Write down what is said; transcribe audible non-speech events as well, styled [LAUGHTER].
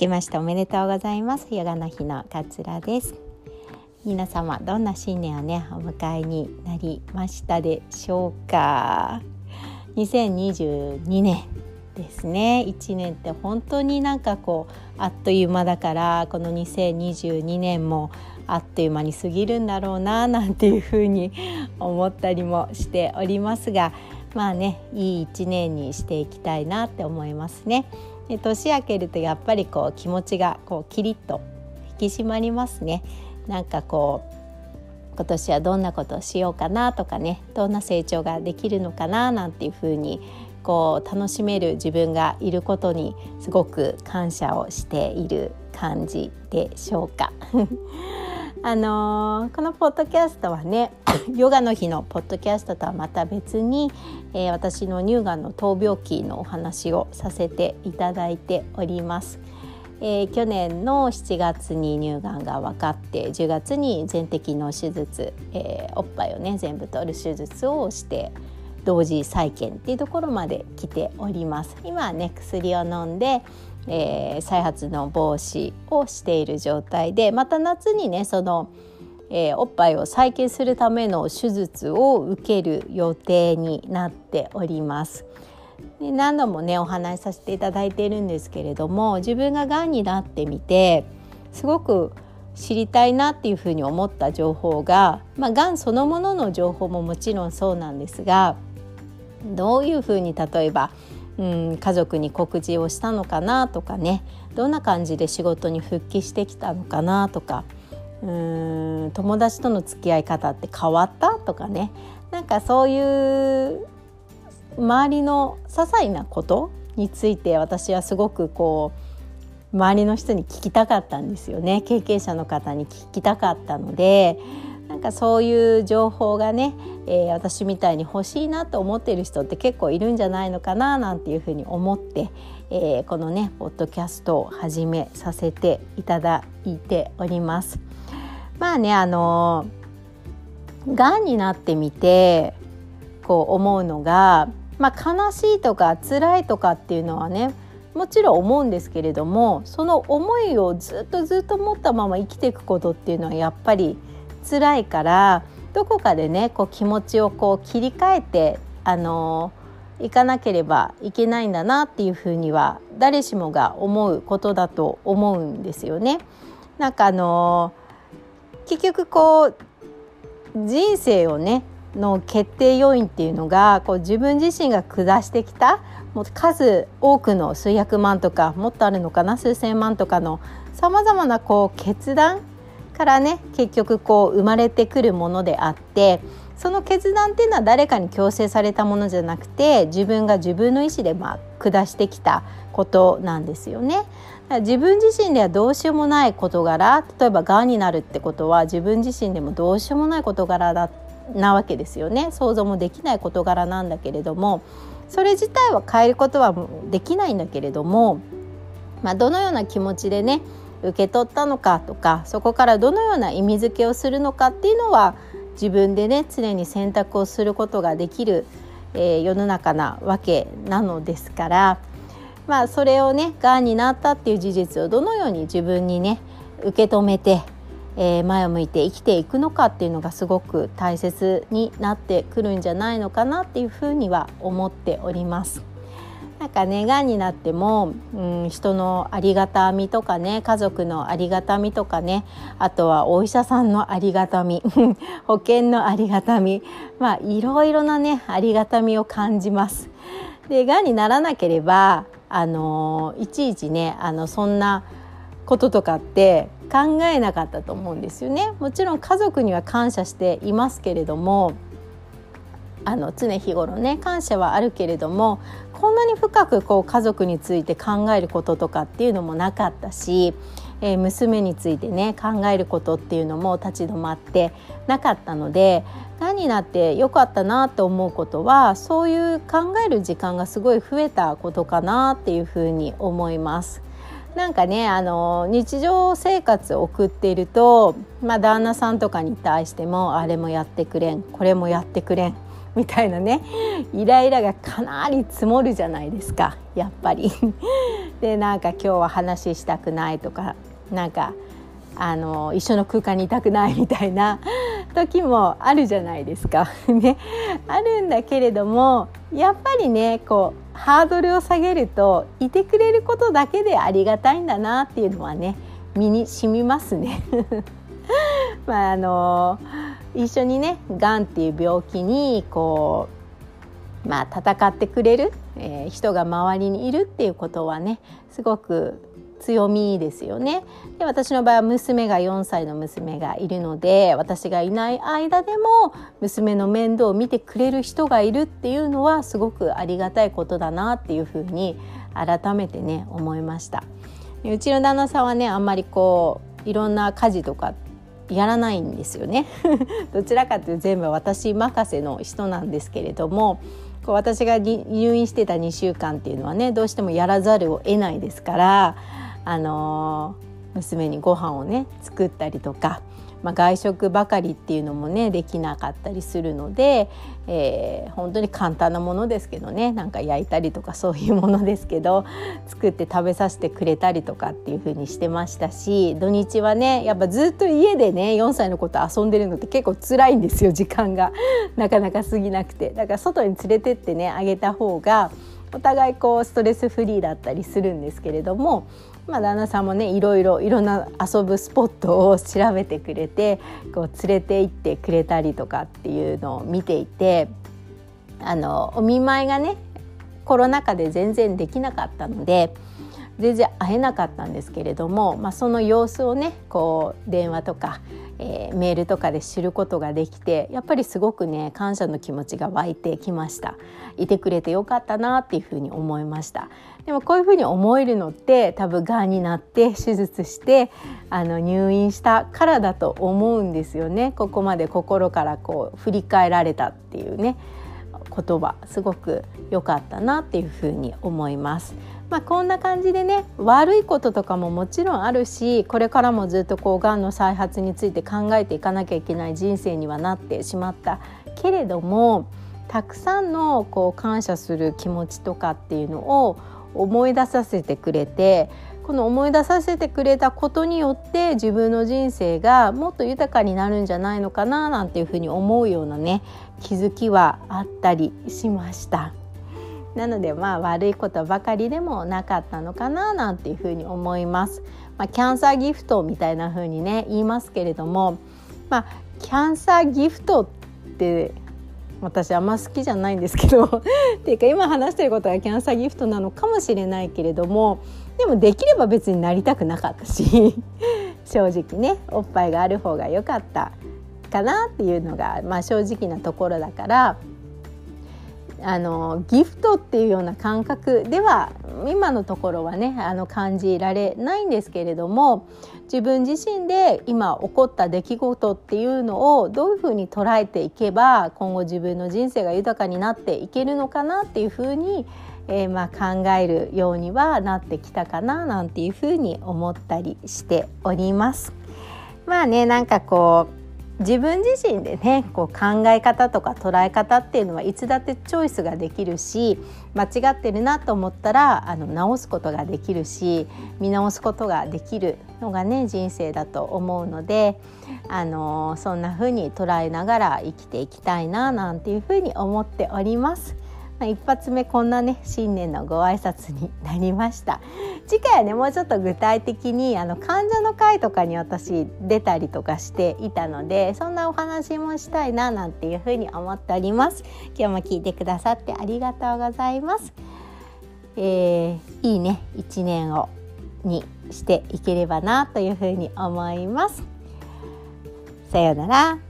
けましておめでとうございます。ヨガの日のかつらです。皆様どんな新年をねお迎えになりましたでしょうか。2022年ですね。1年って本当になんかこうあっという間だからこの2022年もあっという間に過ぎるんだろうななんていうふうに [LAUGHS] 思ったりもしておりますがまあねいい1年にしていきたいなって思いますね。で年明けるとやっぱりこう気持ちがこうキリッと引き締まりますね。なんかこう今年はどんなことをしようかなとかねどんな成長ができるのかななんていうふうにこう楽しめる自分がいることにすごく感謝をしている感じでしょうか。あのー、このポッドキャストはね [COUGHS] ヨガの日のポッドキャストとはまた別に、えー、私の乳がんの闘病期のお話をさせていただいております。えー、去年の7月に乳がんが分かって10月に全摘の手術、えー、おっぱいをね全部取る手術をして同時再建っていうところまで来ております今はね薬を飲んで、えー、再発の防止をしている状態でまた夏にねその、えー、おっぱいを再建するための手術を受ける予定になっております。で何度もねお話しさせていただいているんですけれども自分ががんになってみてすごく知りたいなっていうふうに思った情報が、まあ、がんそのものの情報ももちろんそうなんですがどういうふうに例えば、うん、家族に告示をしたのかなとかね。どんな感じで仕事に復帰してきたのかなとか。うん友達との付き合い方って変わったとかね。なんかそういう周りの些細なことについて私はすごくこう周りの人に聞きたかったんですよね。経験者の方に聞きたかったので。なんかそういう情報がね、えー、私みたいに欲しいなと思っている人って結構いるんじゃないのかななんていうふうに思って、えー、このねポッドキャストを始めさせていただいております。まあねあのがんになってみてこう思うのが、まあ、悲しいとか辛いとかっていうのはねもちろん思うんですけれどもその思いをずっとずっと持ったまま生きていくことっていうのはやっぱり辛いからどこかでねこう気持ちをこう切り替えてあのいかなければいけないんだなっていうふうには誰しもが思うことだと思うんですよね。なんかあの結局こう人生をねの決定要因っていうのがこう自分自身が下してきたもう数多くの数百万とかもっとあるのかな数千万とかのさまざまなこう決断からね結局こう生まれてくるものであってその決断っていうのは誰かに強制されたものじゃなくて自分が自分の意思でまあ下してきたことなんですよね。自分自身ではどうしようもない事柄例えばがんになるってことは自分自身でもどうしようもない事柄だなわけですよね想像もできない事柄なんだけれどもそれ自体は変えることはできないんだけれども、まあ、どのような気持ちでね受け取ったのかとかそこからどのような意味付けをするのかっていうのは自分でね常に選択をすることができる、えー、世の中なわけなのですからまあそれをねがんになったっていう事実をどのように自分にね受け止めて、えー、前を向いて生きていくのかっていうのがすごく大切になってくるんじゃないのかなっていうふうには思っております。なんかねがんになっても、うん、人のありがたみとかね家族のありがたみとかねあとはお医者さんのありがたみ [LAUGHS] 保険のありがたみまあいろいろなねありがたみを感じます。でがんにならなければあのいちいちねあのそんなこととかって考えなかったと思うんですよね。もちろん家族には感謝していますけれどもあの常日頃ね感謝はあるけれどもこんなに深くこう家族について考えることとかっていうのもなかったし、えー、娘についてね考えることっていうのも立ち止まってなかったので何になってよかったなと思うことはそういう考える時間がすごい増えたことかなっていうふうに思います。なんかねあの日常生活を送っていると、まあ、旦那さんとかに対してもあれもやってくれんこれもやってくれんみたいなねイライラがかなり積もるじゃないですかやっぱり。でなんか今日は話したくないとかなんかあの一緒の空間にいたくないみたいな時もあるじゃないですか。ね、あるんだけれどもやっぱりねこうハードルを下げるといてくれることだけでありがたいんだなっていうのはね身に染みますね。[LAUGHS] まああの一緒にねがんっていう病気にこうまあ戦ってくれる、えー、人が周りにいるっていうことはねすごく強みですよね。で私の場合は娘が4歳の娘がいるので私がいない間でも娘の面倒を見てくれる人がいるっていうのはすごくありがたいことだなっていうふうに改めてね思いました。うちの旦那さんはねあんまりこういろんな家事とかやらないんですよね。[LAUGHS] どちらかというと全部私任せの人なんですけれどもこう私が入院してた2週間っていうのはねどうしてもやらざるを得ないですからあの娘にご飯をね作ったりとか、まあ、外食ばかりっていうのもねできなかったりするので、えー、本当に簡単なものですけどねなんか焼いたりとかそういうものですけど作って食べさせてくれたりとかっていう風にしてましたし土日はねやっぱずっと家でね4歳の子と遊んでるのって結構辛いんですよ時間が。なかなか過ぎなくて。だから外に連れてってねあげた方がお互いこうストレスフリーだったりするんですけれどもまあ、旦那さんもねいろいろいろんな遊ぶスポットを調べてくれてこう連れて行ってくれたりとかっていうのを見ていてあのお見舞いがねコロナ禍で全然できなかったので全然会えなかったんですけれども、まあ、その様子をねこう電話とか、えー、メールとかで知ることができてやっぱりすごくね感謝の気持ちが湧いてきました。いてくれてよかったなっていうふうに思いました。でもこういうふうに思えるのって多分がんになって手術してあの入院したからだと思うんですよね。ここまで心からこう振り返られたっていうね。言葉すごく良かったなっていうふうに思います。まあ、こんな感じでね悪いこととかももちろんあるしこれからもずっとこうがんの再発について考えていかなきゃいけない人生にはなってしまったけれどもたくさんのこう感謝する気持ちとかっていうのを思い出させてくれてこの思い出させてくれたことによって自分の人生がもっと豊かになるんじゃないのかななんていうふうに思うようなね気づきはあったりしました。なのでまあ悪いことばかりでもなかったのかななんていうふうに思います。まあ、キャンサーギフトみたいな風にね言いますけれども、まあ、キャンサーギフトって私あんま好きじゃないんですけど [LAUGHS] っていうか今話してることはキャンサーギフトなのかもしれないけれどもでもできれば別になりたくなかったし [LAUGHS] 正直ねおっぱいがある方が良かったかなっていうのが、まあ、正直なところだからあのギフトっていうような感覚では今のところはねあの感じられないんですけれども自分自身で今起こった出来事っていうのをどういうふうに捉えていけば今後自分の人生が豊かになっていけるのかなっていうふうに、えー、まあ考えるようにはなってきたかななんていうふうに思ったりしております。まあねなんかこう自分自身でねこう考え方とか捉え方っていうのはいつだってチョイスができるし間違ってるなと思ったらあの直すことができるし見直すことができるのがね人生だと思うのであのそんな風に捉えながら生きていきたいななんていう風に思っております。まあ、一発目こんなね新年のご挨拶になりました。次回はねもうちょっと具体的にあの患者の会とかに私出たりとかしていたのでそんなお話もしたいななんていうふうに思っております。今日も聞いてくださってありがとうございます、えー、いいね一年をにしていければなというふうに思います。さようなら。